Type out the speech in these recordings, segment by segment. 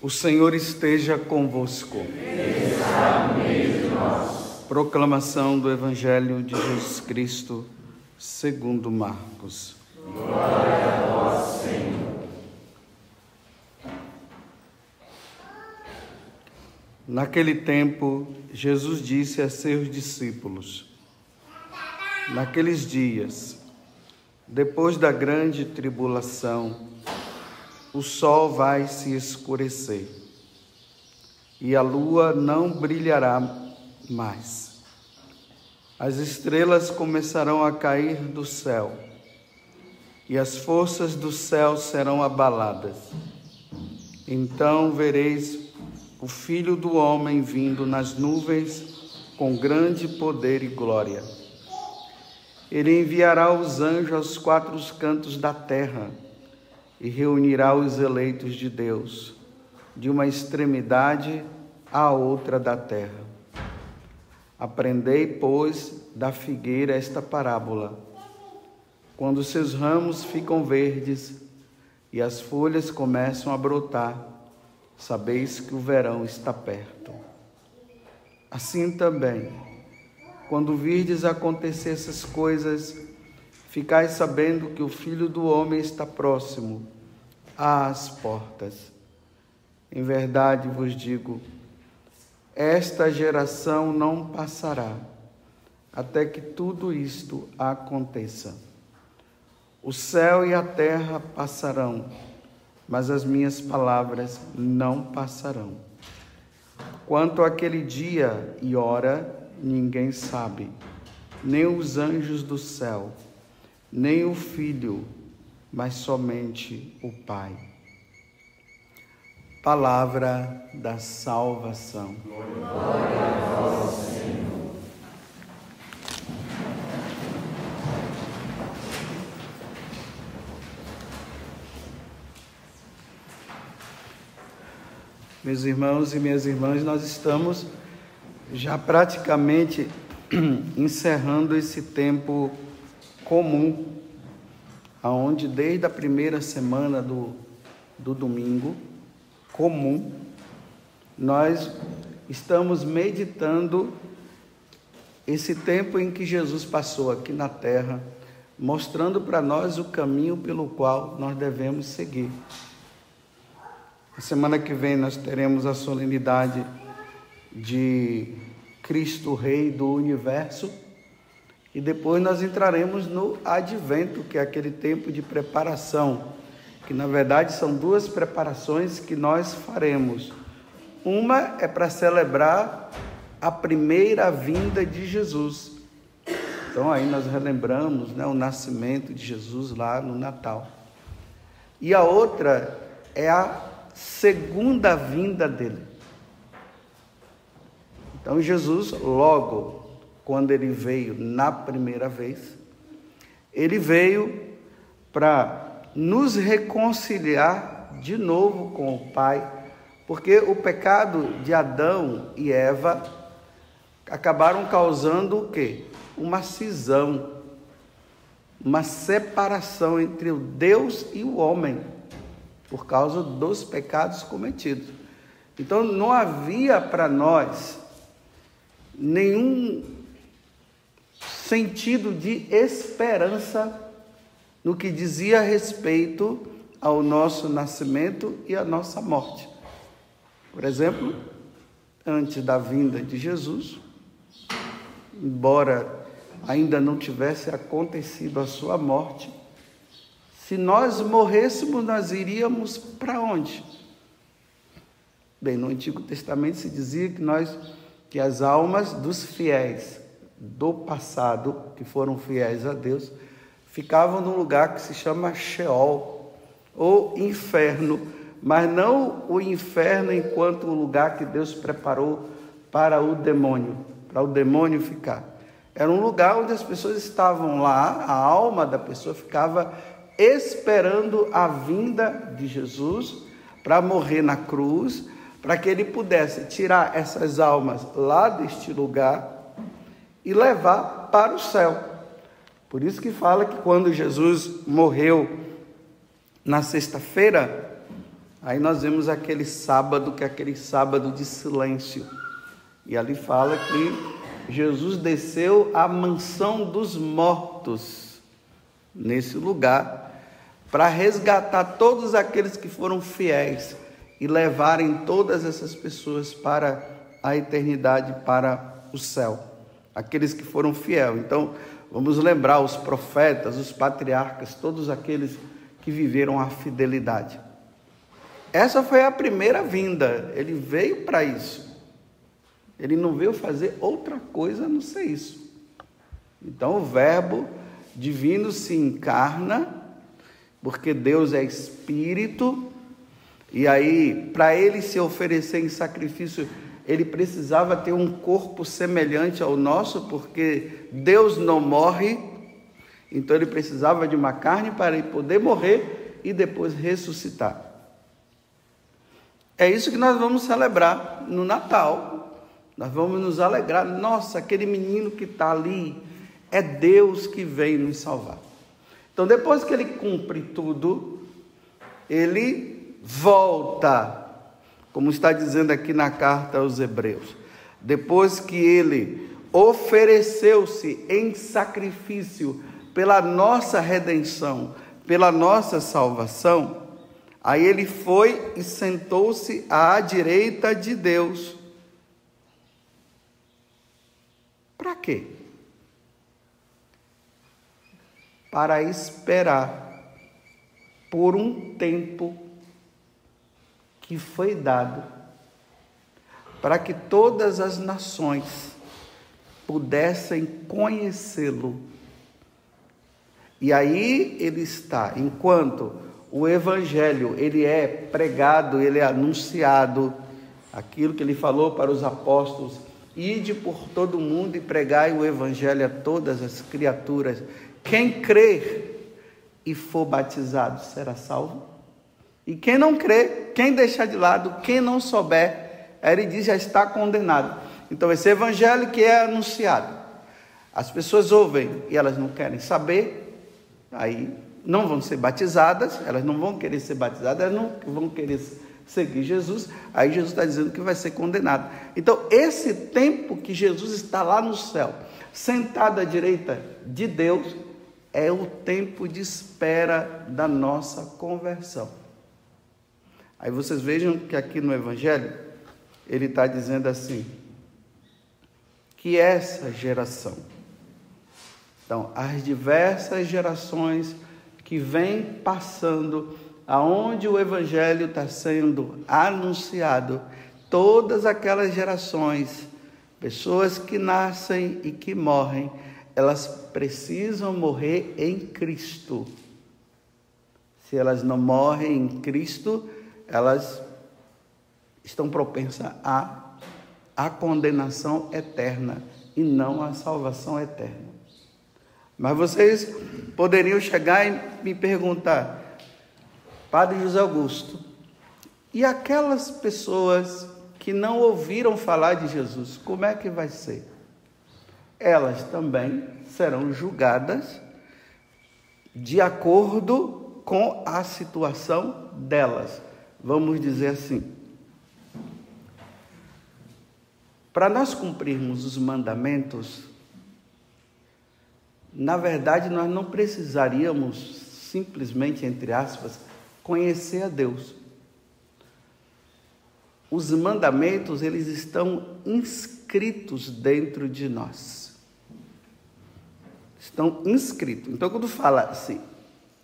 O Senhor esteja convosco. Proclamação do Evangelho de Jesus Cristo, segundo Marcos. Glória a vós, Senhor. Naquele tempo, Jesus disse a seus discípulos: Naqueles dias, depois da grande tribulação, o sol vai se escurecer e a lua não brilhará mais. As estrelas começarão a cair do céu e as forças do céu serão abaladas. Então vereis o Filho do Homem vindo nas nuvens com grande poder e glória. Ele enviará os anjos aos quatro cantos da terra e reunirá os eleitos de Deus, de uma extremidade à outra da terra. Aprendei, pois, da figueira esta parábola. Quando seus ramos ficam verdes e as folhas começam a brotar, sabeis que o verão está perto. Assim também, quando virdes acontecer essas coisas, Ficai sabendo que o Filho do Homem está próximo às portas. Em verdade vos digo, esta geração não passará até que tudo isto aconteça. O céu e a terra passarão, mas as minhas palavras não passarão. Quanto àquele dia e hora, ninguém sabe, nem os anjos do céu nem o Filho, mas somente o Pai. Palavra da salvação. Glória a vós, Senhor. Meus irmãos e minhas irmãs, nós estamos já praticamente encerrando esse tempo comum, aonde desde a primeira semana do, do domingo, comum, nós estamos meditando esse tempo em que Jesus passou aqui na terra, mostrando para nós o caminho pelo qual nós devemos seguir. A semana que vem nós teremos a solenidade de Cristo Rei do Universo e depois nós entraremos no advento, que é aquele tempo de preparação, que na verdade são duas preparações que nós faremos. Uma é para celebrar a primeira vinda de Jesus. Então aí nós relembramos né, o nascimento de Jesus lá no Natal. E a outra é a segunda vinda dele. Então Jesus logo quando ele veio na primeira vez, ele veio para nos reconciliar de novo com o Pai, porque o pecado de Adão e Eva acabaram causando o quê? Uma cisão, uma separação entre o Deus e o homem, por causa dos pecados cometidos. Então não havia para nós nenhum sentido de esperança no que dizia respeito ao nosso nascimento e à nossa morte. Por exemplo, antes da vinda de Jesus, embora ainda não tivesse acontecido a sua morte, se nós morrêssemos, nós iríamos para onde? Bem, no Antigo Testamento se dizia que nós que as almas dos fiéis do passado, que foram fiéis a Deus, ficavam num lugar que se chama Sheol, ou inferno, mas não o inferno enquanto o lugar que Deus preparou para o demônio, para o demônio ficar. Era um lugar onde as pessoas estavam lá, a alma da pessoa ficava esperando a vinda de Jesus para morrer na cruz, para que ele pudesse tirar essas almas lá deste lugar e levar para o céu. Por isso que fala que quando Jesus morreu na sexta-feira, Aí nós vemos aquele sábado, que é aquele sábado de silêncio. E ali fala que Jesus desceu à mansão dos mortos, nesse lugar, para resgatar todos aqueles que foram fiéis e levarem todas essas pessoas para a eternidade, para o céu. Aqueles que foram fiéis. Então, vamos lembrar os profetas, os patriarcas, todos aqueles que viveram a fidelidade. Essa foi a primeira vinda, ele veio para isso. Ele não veio fazer outra coisa a não ser isso. Então, o Verbo divino se encarna, porque Deus é espírito, e aí, para ele se oferecer em sacrifício, ele precisava ter um corpo semelhante ao nosso, porque Deus não morre, então ele precisava de uma carne para poder morrer e depois ressuscitar. É isso que nós vamos celebrar no Natal. Nós vamos nos alegrar. Nossa, aquele menino que está ali é Deus que veio nos salvar. Então, depois que ele cumpre tudo, ele volta, como está dizendo aqui na carta aos Hebreus. Depois que ele ofereceu-se em sacrifício pela nossa redenção, pela nossa salvação, aí ele foi e sentou-se à direita de Deus. Para quê? Para esperar por um tempo que foi dado para que todas as nações pudessem conhecê-lo. E aí ele está, enquanto o evangelho ele é pregado, ele é anunciado, aquilo que ele falou para os apóstolos, ide por todo o mundo e pregai o evangelho a todas as criaturas. Quem crer e for batizado será salvo. E quem não crê, quem deixar de lado, quem não souber, ele diz já está condenado. Então esse evangelho que é anunciado, as pessoas ouvem e elas não querem saber, aí não vão ser batizadas, elas não vão querer ser batizadas, elas não vão querer seguir Jesus, aí Jesus está dizendo que vai ser condenado. Então, esse tempo que Jesus está lá no céu, sentado à direita de Deus, é o tempo de espera da nossa conversão. Aí vocês vejam que aqui no Evangelho, ele está dizendo assim: que essa geração, então, as diversas gerações que vêm passando, aonde o Evangelho está sendo anunciado, todas aquelas gerações, pessoas que nascem e que morrem, elas precisam morrer em Cristo. Se elas não morrem em Cristo, elas estão propensas à, à condenação eterna e não à salvação eterna. Mas vocês poderiam chegar e me perguntar, Padre José Augusto, e aquelas pessoas que não ouviram falar de Jesus, como é que vai ser? Elas também serão julgadas de acordo com a situação delas vamos dizer assim, para nós cumprirmos os mandamentos, na verdade nós não precisaríamos simplesmente, entre aspas, conhecer a Deus. Os mandamentos, eles estão inscritos dentro de nós. Estão inscritos. Então, quando fala assim,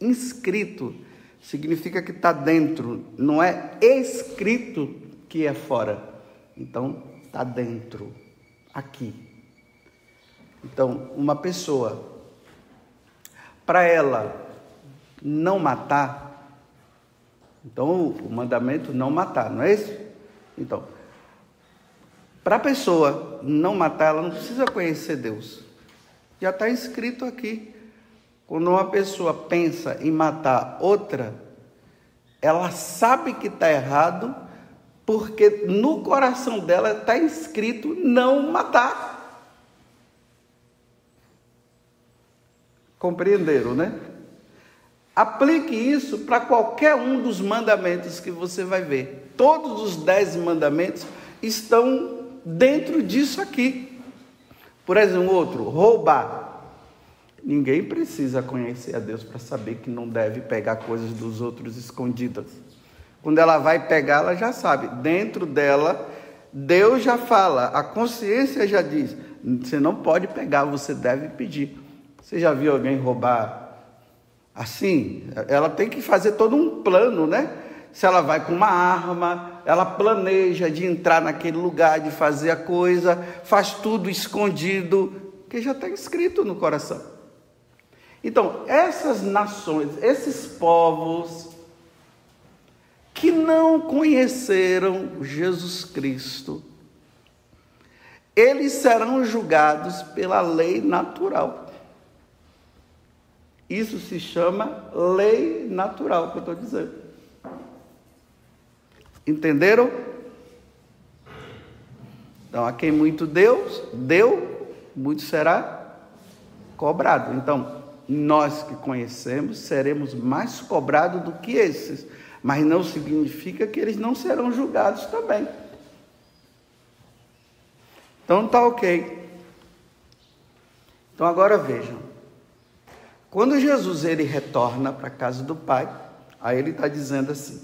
inscrito, significa que está dentro, não é escrito que é fora. Então, está dentro, aqui. Então, uma pessoa, para ela não matar, então o mandamento não matar, não é isso? Então, para a pessoa não matar, ela não precisa conhecer Deus. Já está escrito aqui. Quando uma pessoa pensa em matar outra, ela sabe que está errado, porque no coração dela está escrito não matar. Compreenderam, né? Aplique isso para qualquer um dos mandamentos que você vai ver. Todos os dez mandamentos estão dentro disso aqui. Por exemplo, outro, roubar. Ninguém precisa conhecer a Deus para saber que não deve pegar coisas dos outros escondidas. Quando ela vai pegar, ela já sabe. Dentro dela, Deus já fala, a consciência já diz: você não pode pegar, você deve pedir. Você já viu alguém roubar assim? Ela tem que fazer todo um plano, né? Se ela vai com uma arma, ela planeja de entrar naquele lugar, de fazer a coisa, faz tudo escondido, que já está escrito no coração. Então, essas nações, esses povos que não conheceram Jesus Cristo, eles serão julgados pela lei natural. Isso se chama lei natural, que eu estou dizendo. Entenderam? Então, a quem muito Deus deu, muito será cobrado. Então, nós que conhecemos seremos mais cobrados do que esses, mas não significa que eles não serão julgados também. Então tá ok. Então agora vejam. Quando Jesus ele retorna para a casa do Pai, aí ele está dizendo assim: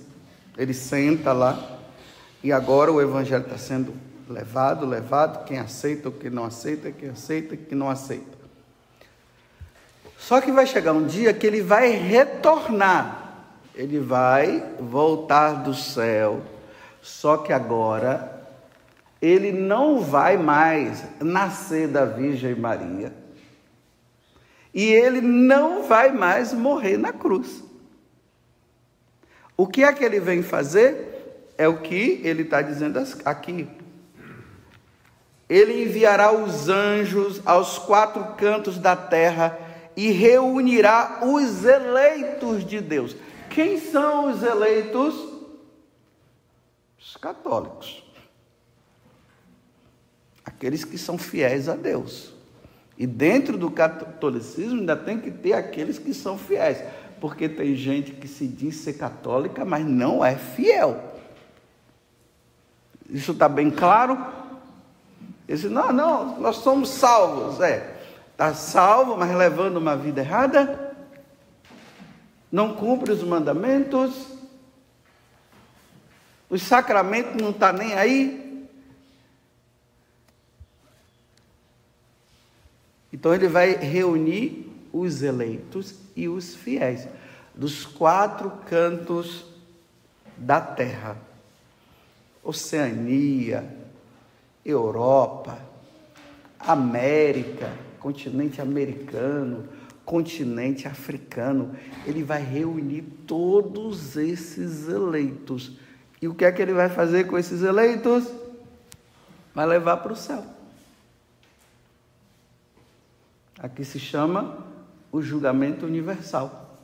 ele senta lá e agora o evangelho está sendo levado, levado, quem aceita, o que não aceita, quem aceita, quem não aceita. Só que vai chegar um dia que ele vai retornar, ele vai voltar do céu, só que agora ele não vai mais nascer da Virgem Maria e ele não vai mais morrer na cruz. O que é que ele vem fazer? É o que ele está dizendo aqui. Ele enviará os anjos aos quatro cantos da terra e reunirá os eleitos de Deus. Quem são os eleitos? Os católicos. Aqueles que são fiéis a Deus. E dentro do catolicismo ainda tem que ter aqueles que são fiéis porque tem gente que se diz ser católica, mas não é fiel. Isso está bem claro? Ele não, não, nós somos salvos. É, está salvo, mas levando uma vida errada? Não cumpre os mandamentos? Os sacramentos não está nem aí? Então ele vai reunir os eleitos e os fiéis, dos quatro cantos da terra. Oceania, Europa, América, continente americano, continente africano. Ele vai reunir todos esses eleitos. E o que é que ele vai fazer com esses eleitos? Vai levar para o céu. Aqui se chama o julgamento universal.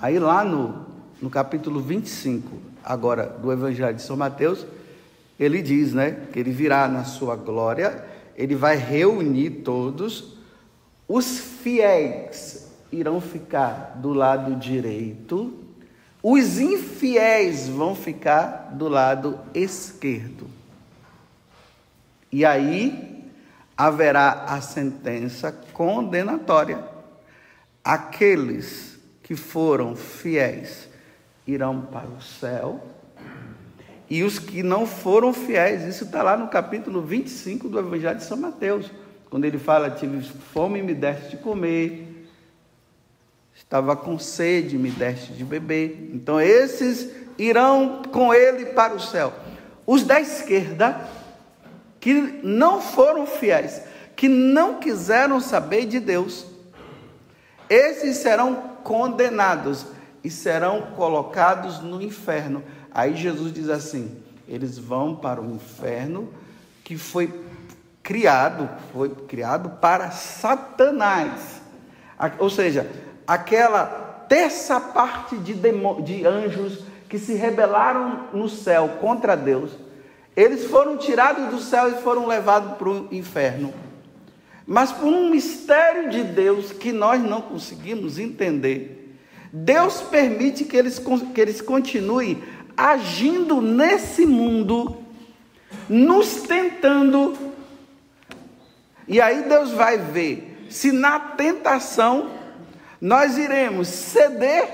Aí lá no, no capítulo 25, agora do Evangelho de São Mateus, ele diz, né, que ele virá na sua glória, ele vai reunir todos, os fiéis irão ficar do lado direito, os infiéis vão ficar do lado esquerdo. E aí haverá a sentença condenatória. Aqueles que foram fiéis irão para o céu, e os que não foram fiéis, isso está lá no capítulo 25 do Evangelho de São Mateus, quando ele fala: Tive fome e me deste de comer, estava com sede e me deste de beber. Então, esses irão com ele para o céu. Os da esquerda, que não foram fiéis, que não quiseram saber de Deus, esses serão condenados e serão colocados no inferno. Aí Jesus diz assim: eles vão para o inferno que foi criado, foi criado para Satanás. Ou seja, aquela terça parte de, de anjos que se rebelaram no céu contra Deus, eles foram tirados do céu e foram levados para o inferno. Mas por um mistério de Deus que nós não conseguimos entender, Deus permite que eles, que eles continuem agindo nesse mundo, nos tentando. E aí Deus vai ver se na tentação nós iremos ceder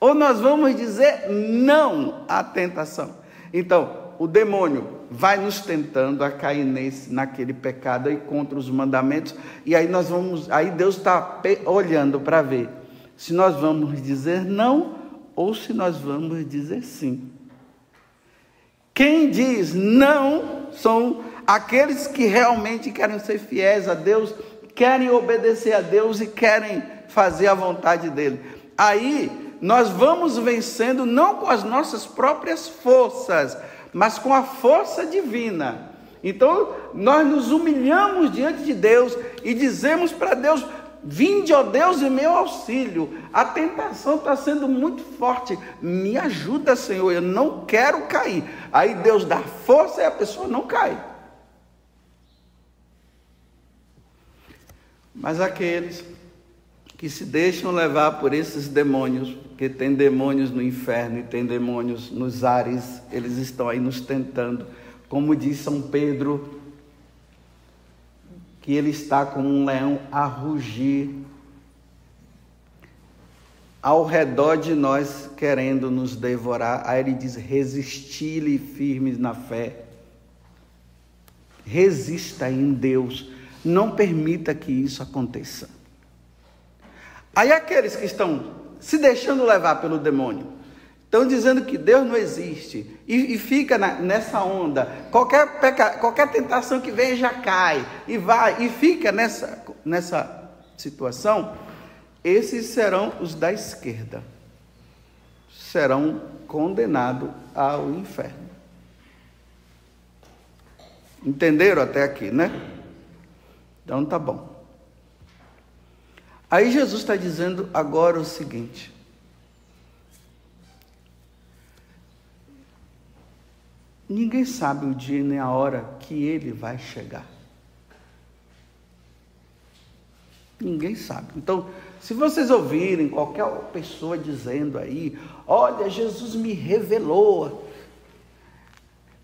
ou nós vamos dizer não à tentação. Então, o demônio vai nos tentando a cair nesse, naquele pecado aí contra os mandamentos, e aí nós vamos, aí Deus está olhando para ver se nós vamos dizer não ou se nós vamos dizer sim. Quem diz não são aqueles que realmente querem ser fiéis a Deus, querem obedecer a Deus e querem fazer a vontade dele. Aí nós vamos vencendo não com as nossas próprias forças, mas com a força divina. Então, nós nos humilhamos diante de Deus e dizemos para Deus: Vinde, ó Deus, em meu auxílio. A tentação está sendo muito forte. Me ajuda, Senhor. Eu não quero cair. Aí Deus dá força e a pessoa não cai. Mas aqueles que se deixam levar por esses demônios, porque tem demônios no inferno e tem demônios nos ares, eles estão aí nos tentando. Como diz São Pedro, que ele está como um leão a rugir ao redor de nós, querendo nos devorar. Aí ele diz: resisti-lhe firmes na fé. Resista em Deus. Não permita que isso aconteça. Aí aqueles que estão se deixando levar pelo demônio, Estão dizendo que Deus não existe e, e fica na, nessa onda. Qualquer, peca, qualquer tentação que vem já cai e vai e fica nessa, nessa situação. Esses serão os da esquerda. Serão condenados ao inferno. Entenderam até aqui, né? Então tá bom. Aí Jesus está dizendo agora o seguinte: Ninguém sabe o dia nem a hora que ele vai chegar. Ninguém sabe. Então, se vocês ouvirem qualquer pessoa dizendo aí, olha, Jesus me revelou,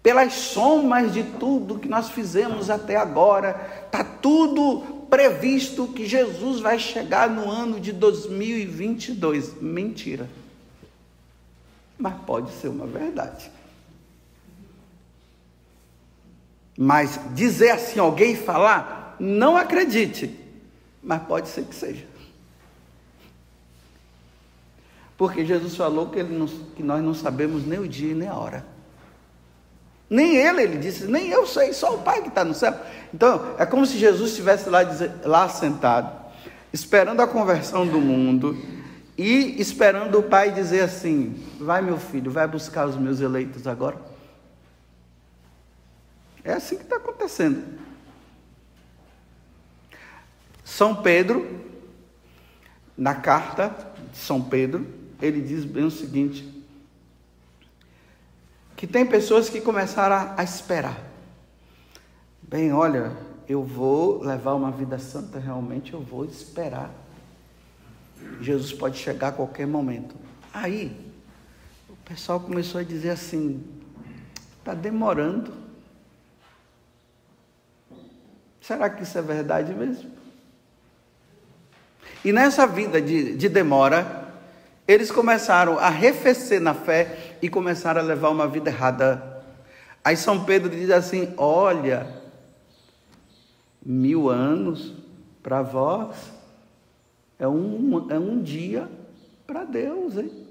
pelas somas de tudo que nós fizemos até agora, está tudo previsto que Jesus vai chegar no ano de 2022. Mentira. Mas pode ser uma verdade. Mas dizer assim, alguém falar, não acredite, mas pode ser que seja. Porque Jesus falou que, não, que nós não sabemos nem o dia nem a hora. Nem ele, ele disse, nem eu sei, só o Pai que está no céu. Então, é como se Jesus estivesse lá, lá sentado, esperando a conversão do mundo e esperando o Pai dizer assim: Vai, meu filho, vai buscar os meus eleitos agora. É assim que está acontecendo. São Pedro, na carta de São Pedro, ele diz bem o seguinte: que tem pessoas que começaram a, esperar. Bem, olha, eu vou levar uma vida santa, realmente eu vou esperar. Jesus pode chegar a qualquer momento. Aí, o pessoal começou a dizer assim: está demorando. Será que isso é verdade mesmo? E nessa vida de, de demora, eles começaram a arrefecer na fé e começaram a levar uma vida errada. Aí São Pedro diz assim: Olha, mil anos para vós é um, é um dia para Deus, hein?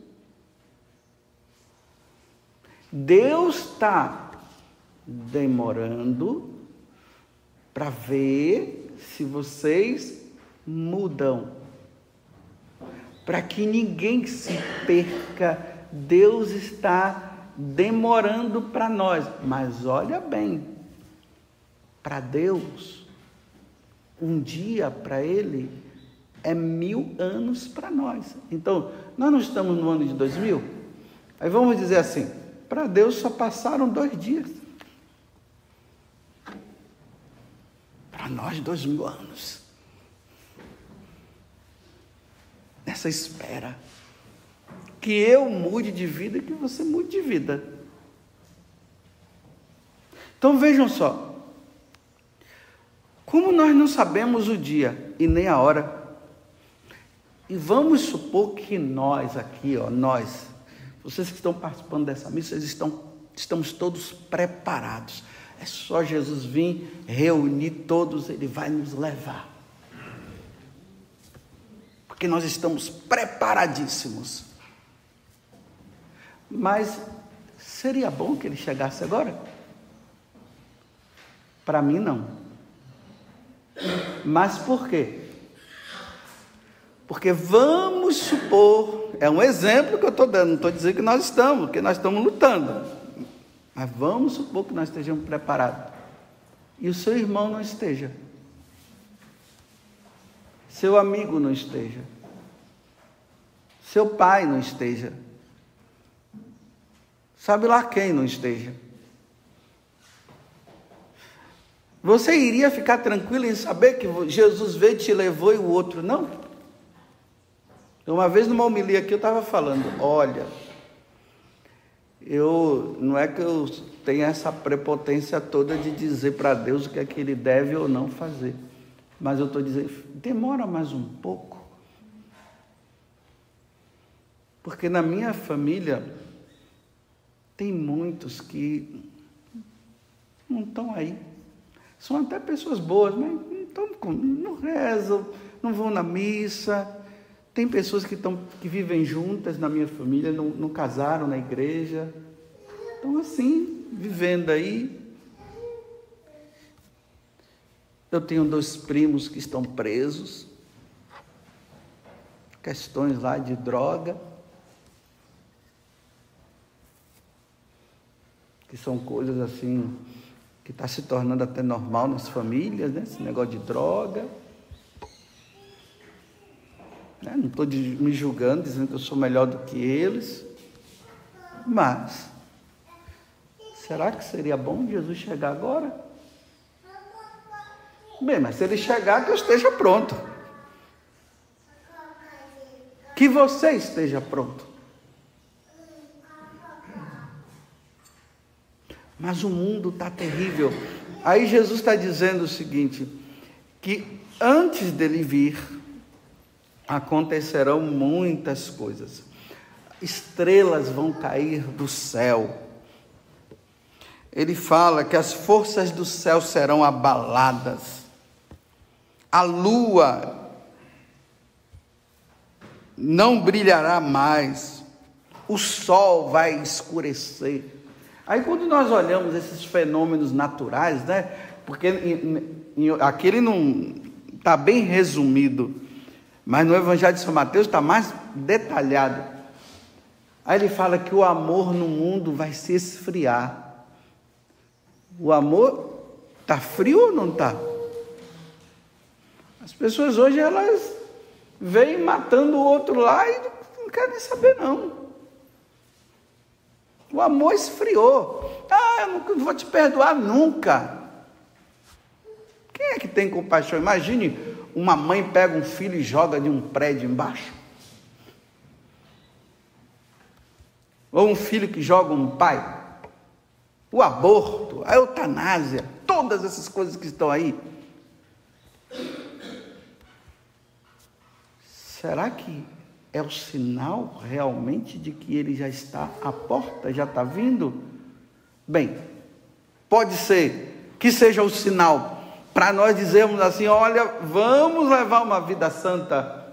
Deus está demorando para ver se vocês mudam. Para que ninguém se perca, Deus está demorando para nós. Mas olha bem, para Deus, um dia para Ele é mil anos para nós. Então, nós não estamos no ano de 2000? Aí vamos dizer assim: para Deus só passaram dois dias. Nós, dois mil anos. nessa espera. Que eu mude de vida e que você mude de vida. Então vejam só. Como nós não sabemos o dia e nem a hora, e vamos supor que nós aqui, ó, nós, vocês que estão participando dessa missa, estão, estamos todos preparados. É só Jesus vir, reunir todos, ele vai nos levar. Porque nós estamos preparadíssimos. Mas seria bom que ele chegasse agora? Para mim, não. Mas por quê? Porque vamos supor, é um exemplo que eu estou dando, não estou dizendo que nós estamos, porque nós estamos lutando. Mas vamos supor que nós estejamos preparados. E o seu irmão não esteja. Seu amigo não esteja. Seu pai não esteja. Sabe lá quem não esteja. Você iria ficar tranquilo em saber que Jesus veio, te levou e o outro não? Uma vez numa homilia aqui eu estava falando, olha, eu não é que eu tenha essa prepotência toda de dizer para Deus o que é que ele deve ou não fazer. Mas eu estou dizendo, demora mais um pouco. Porque na minha família tem muitos que não estão aí. São até pessoas boas, mas não, estão, não rezam, não vão na missa, tem pessoas que, estão, que vivem juntas na minha família, não, não casaram na igreja. Estão assim, vivendo aí. Eu tenho dois primos que estão presos. Questões lá de droga. Que são coisas assim que está se tornando até normal nas famílias, né? Esse negócio de droga. Né? Não estou me julgando, dizendo que eu sou melhor do que eles. Mas, será que seria bom Jesus chegar agora? Bem, mas se ele chegar, que eu esteja pronto. Que você esteja pronto. Mas o mundo está terrível. Aí Jesus está dizendo o seguinte: que antes dele vir, acontecerão muitas coisas. Estrelas vão cair do céu. Ele fala que as forças do céu serão abaladas. A lua não brilhará mais. O sol vai escurecer. Aí quando nós olhamos esses fenômenos naturais, né? Porque aqui ele não está bem resumido mas no Evangelho de São Mateus está mais detalhado. Aí ele fala que o amor no mundo vai se esfriar. O amor está frio ou não está? As pessoas hoje elas vêm matando o outro lá e não querem saber não. O amor esfriou. Ah, eu não vou te perdoar nunca. Quem é que tem compaixão? Imagine uma mãe pega um filho e joga de um prédio embaixo? Ou um filho que joga um pai? O aborto, a eutanásia, todas essas coisas que estão aí. Será que é o sinal realmente de que ele já está à porta, já está vindo? Bem, pode ser que seja o sinal para nós dizermos assim: olha, vamos levar uma vida santa.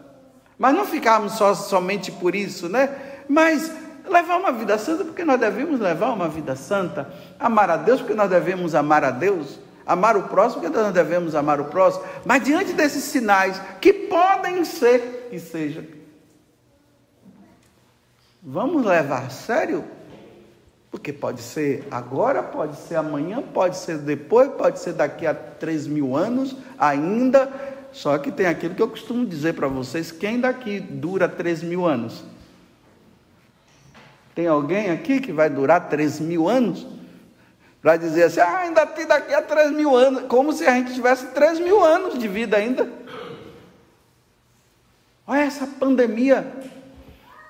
Mas não ficarmos só, somente por isso, né? Mas levar uma vida santa porque nós devemos levar uma vida santa. Amar a Deus porque nós devemos amar a Deus. Amar o próximo porque nós devemos amar o próximo. Mas diante desses sinais, que podem ser que seja, vamos levar a sério porque pode ser agora, pode ser amanhã, pode ser depois, pode ser daqui a três mil anos ainda. Só que tem aquilo que eu costumo dizer para vocês: quem daqui dura três mil anos? Tem alguém aqui que vai durar três mil anos? Para dizer assim, ah, ainda tem daqui a três mil anos, como se a gente tivesse três mil anos de vida ainda. Olha essa pandemia.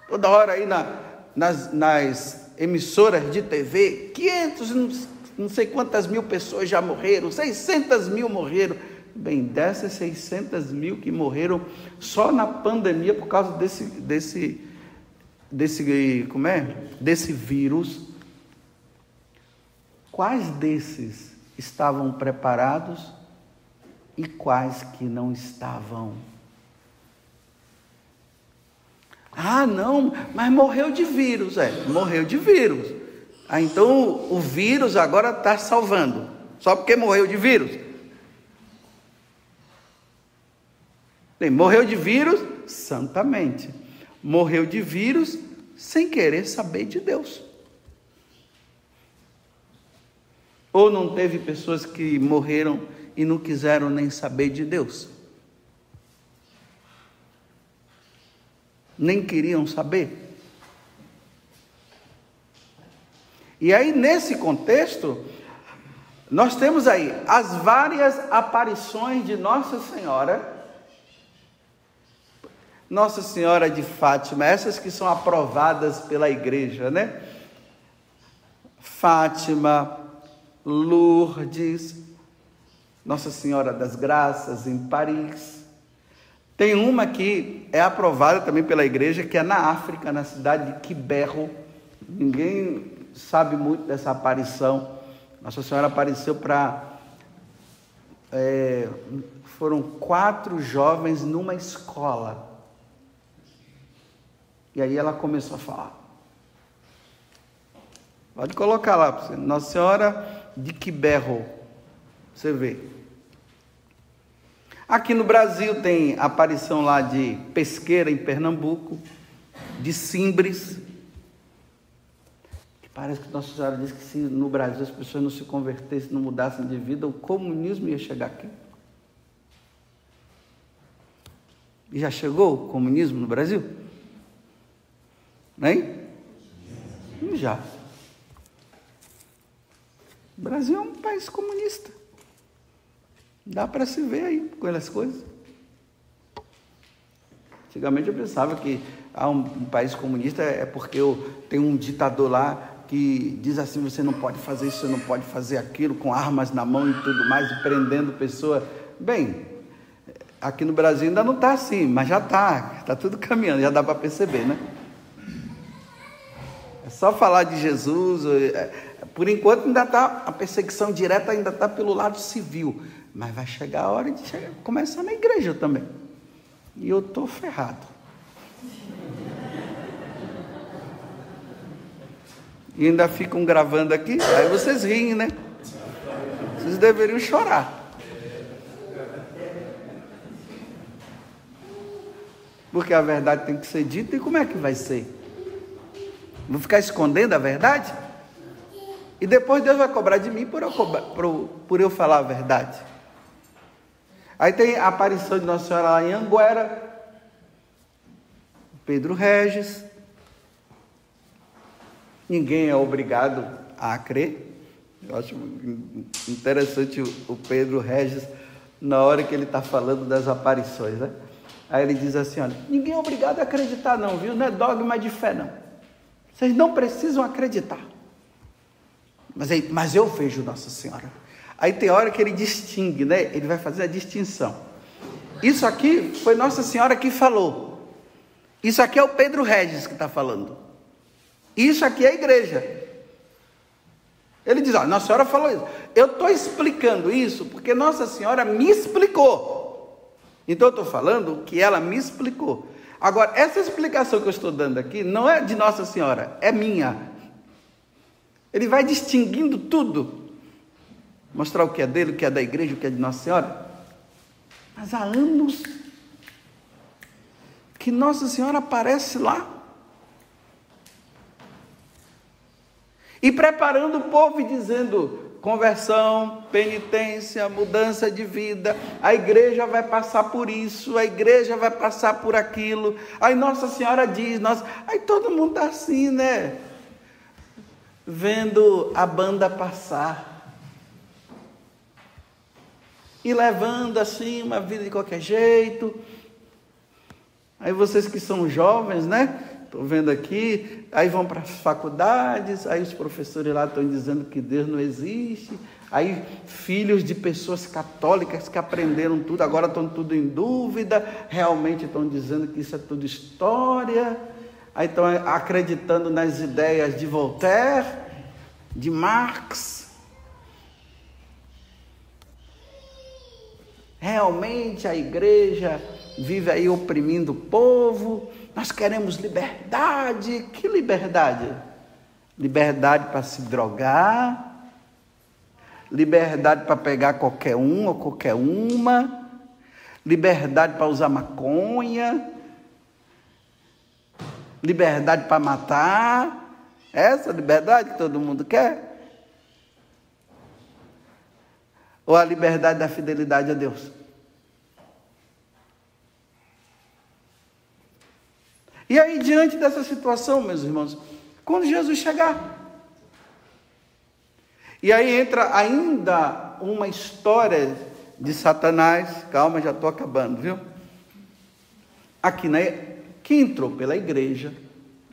Toda hora aí na, nas, nas emissoras de TV, 500, não sei quantas mil pessoas já morreram, 600 mil morreram. Bem, dessas 600 mil que morreram só na pandemia por causa desse, desse, desse, como é? Desse vírus. Quais desses estavam preparados e quais que não estavam? Ah, não, mas morreu de vírus, é, morreu de vírus. Ah, então o vírus agora está salvando, só porque morreu de vírus. Bem, morreu de vírus santamente, morreu de vírus sem querer saber de Deus. Ou não teve pessoas que morreram e não quiseram nem saber de Deus? Nem queriam saber. E aí, nesse contexto, nós temos aí as várias aparições de Nossa Senhora, Nossa Senhora de Fátima, essas que são aprovadas pela igreja, né? Fátima, Lourdes, Nossa Senhora das Graças em Paris, tem uma que é aprovada também pela igreja, que é na África, na cidade de Quiberro. Ninguém sabe muito dessa aparição. Nossa Senhora apareceu para. É, foram quatro jovens numa escola. E aí ela começou a falar. Pode colocar lá, Nossa Senhora de Quiberro. Você vê. Aqui no Brasil tem aparição lá de pesqueira em Pernambuco, de Simbres. Parece que Nossa Senhora disse que se no Brasil as pessoas não se convertessem, não mudassem de vida, o comunismo ia chegar aqui. E já chegou o comunismo no Brasil? Nem? Já. O Brasil é um país comunista. Dá para se ver aí com as coisas. Antigamente eu pensava que ah, um, um, país comunista é porque eu, tem um ditador lá que diz assim: você não pode fazer isso, você não pode fazer aquilo, com armas na mão e tudo mais, e prendendo pessoa. Bem, aqui no Brasil ainda não está assim, mas já está, está tudo caminhando, já dá para perceber, né? É só falar de Jesus. É, por enquanto ainda está, a perseguição direta ainda está pelo lado civil. Mas vai chegar a hora de chegar, começar na igreja também. E eu estou ferrado. E ainda ficam gravando aqui, aí vocês riem, né? Vocês deveriam chorar. Porque a verdade tem que ser dita, e como é que vai ser? Vou ficar escondendo a verdade? E depois Deus vai cobrar de mim por eu, cobrar, por, por eu falar a verdade. Aí tem a aparição de Nossa Senhora lá em Anguera, Pedro Regis. Ninguém é obrigado a crer. Eu acho interessante o Pedro Regis, na hora que ele está falando das aparições, né? Aí ele diz assim: olha, ninguém é obrigado a acreditar, não, viu? Não é dogma de fé, não. Vocês não precisam acreditar. Mas, mas eu vejo Nossa Senhora. Aí tem hora que ele distingue, né? Ele vai fazer a distinção. Isso aqui foi Nossa Senhora que falou. Isso aqui é o Pedro Regis que está falando. Isso aqui é a igreja. Ele diz: ó, Nossa Senhora falou isso. Eu estou explicando isso porque Nossa Senhora me explicou. Então eu estou falando que ela me explicou. Agora, essa explicação que eu estou dando aqui não é de Nossa Senhora, é minha. Ele vai distinguindo tudo mostrar o que é dele, o que é da igreja, o que é de Nossa Senhora. Mas há anos que Nossa Senhora aparece lá. E preparando o povo e dizendo: conversão, penitência, mudança de vida, a igreja vai passar por isso, a igreja vai passar por aquilo. Aí Nossa Senhora diz, nós, aí todo mundo está assim, né? Vendo a banda passar e levando assim uma vida de qualquer jeito. Aí vocês que são jovens, né? Estou vendo aqui, aí vão para as faculdades, aí os professores lá estão dizendo que Deus não existe. Aí filhos de pessoas católicas que aprenderam tudo, agora estão tudo em dúvida, realmente estão dizendo que isso é tudo história. Aí estão acreditando nas ideias de Voltaire, de Marx. Realmente a igreja vive aí oprimindo o povo. Nós queremos liberdade. Que liberdade? Liberdade para se drogar, liberdade para pegar qualquer um ou qualquer uma, liberdade para usar maconha, liberdade para matar. Essa liberdade que todo mundo quer? Ou a liberdade da fidelidade a Deus? E aí, diante dessa situação, meus irmãos, quando Jesus chegar, e aí entra ainda uma história de Satanás, calma, já estou acabando, viu? Aqui, né? Que entrou pela igreja,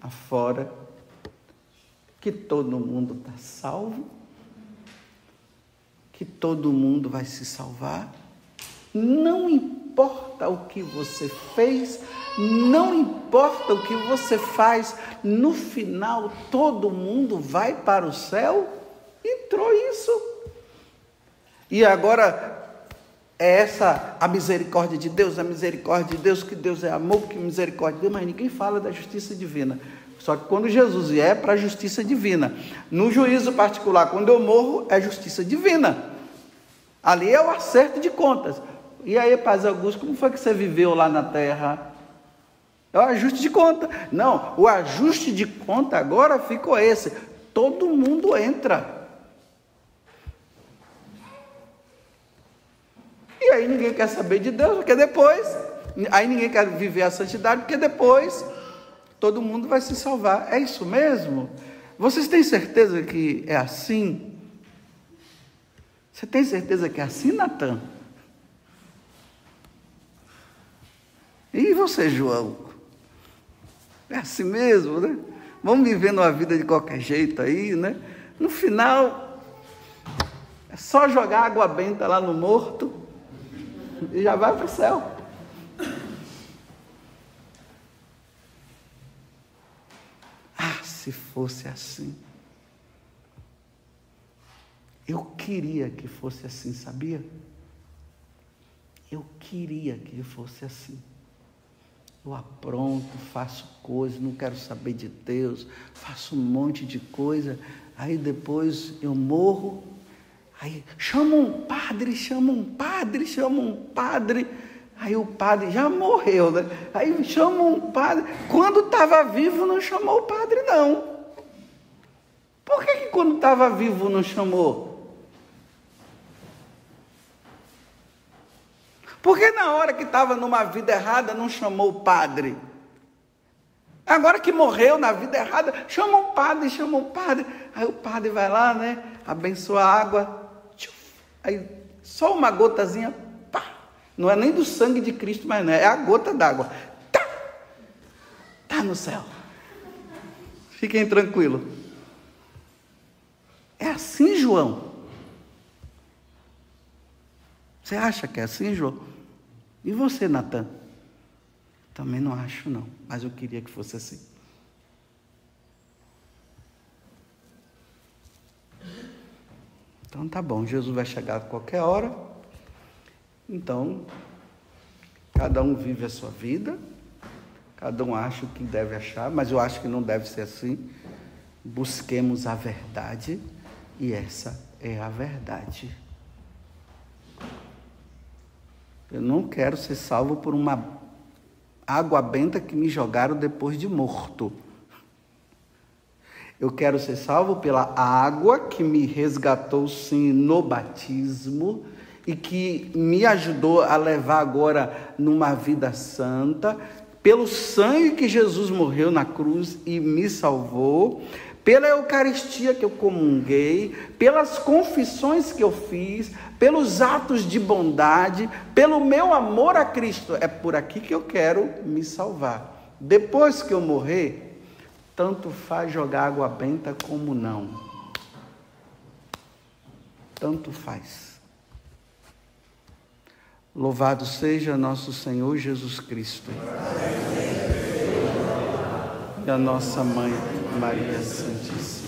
afora, que todo mundo está salvo, que todo mundo vai se salvar, não importa o que você fez, não importa o que você faz, no final todo mundo vai para o céu. Entrou isso. E agora é essa a misericórdia de Deus, a misericórdia de Deus, que Deus é amor, que misericórdia de Deus, mas ninguém fala da justiça divina. Só que quando Jesus é para a justiça divina. No juízo particular, quando eu morro, é justiça divina. Ali é o acerto de contas. E aí, Paz Augusto, como foi que você viveu lá na terra? É o ajuste de conta. Não, o ajuste de conta agora ficou esse. Todo mundo entra. E aí ninguém quer saber de Deus, porque depois, aí ninguém quer viver a santidade, porque depois todo mundo vai se salvar. É isso mesmo? Vocês têm certeza que é assim? Você tem certeza que é assim, Natan? E você, João? É assim mesmo, né? Vamos vivendo a vida de qualquer jeito aí, né? No final, é só jogar água benta lá no morto e já vai para o céu. Ah, se fosse assim. Eu queria que fosse assim, sabia? Eu queria que fosse assim. Eu apronto, faço coisas, não quero saber de Deus, faço um monte de coisa, aí depois eu morro, aí chama um padre, chama um padre, chama um padre, aí o padre já morreu, né? Aí chama um padre, quando estava vivo não chamou o padre não. Por que, que quando estava vivo não chamou? Por que na hora que estava numa vida errada não chamou o padre? Agora que morreu na vida errada, chama o padre, chama o padre. Aí o padre vai lá, né? Abençoa a água. Aí só uma gotazinha, pá. Não é nem do sangue de Cristo, mas não é, é a gota d'água. Tá, tá no céu. Fiquem tranquilos. É assim, João. Você acha que é assim, João? E você, Natan? Também não acho, não. Mas eu queria que fosse assim. Então tá bom, Jesus vai chegar a qualquer hora. Então, cada um vive a sua vida, cada um acha o que deve achar, mas eu acho que não deve ser assim. Busquemos a verdade, e essa é a verdade. Eu não quero ser salvo por uma água benta que me jogaram depois de morto. Eu quero ser salvo pela água que me resgatou sim no batismo e que me ajudou a levar agora numa vida santa, pelo sangue que Jesus morreu na cruz e me salvou, pela Eucaristia que eu comunguei, pelas confissões que eu fiz, pelos atos de bondade, pelo meu amor a Cristo. É por aqui que eu quero me salvar. Depois que eu morrer, tanto faz jogar água benta como não. Tanto faz. Louvado seja nosso Senhor Jesus Cristo. E a nossa mãe, Maria Santíssima.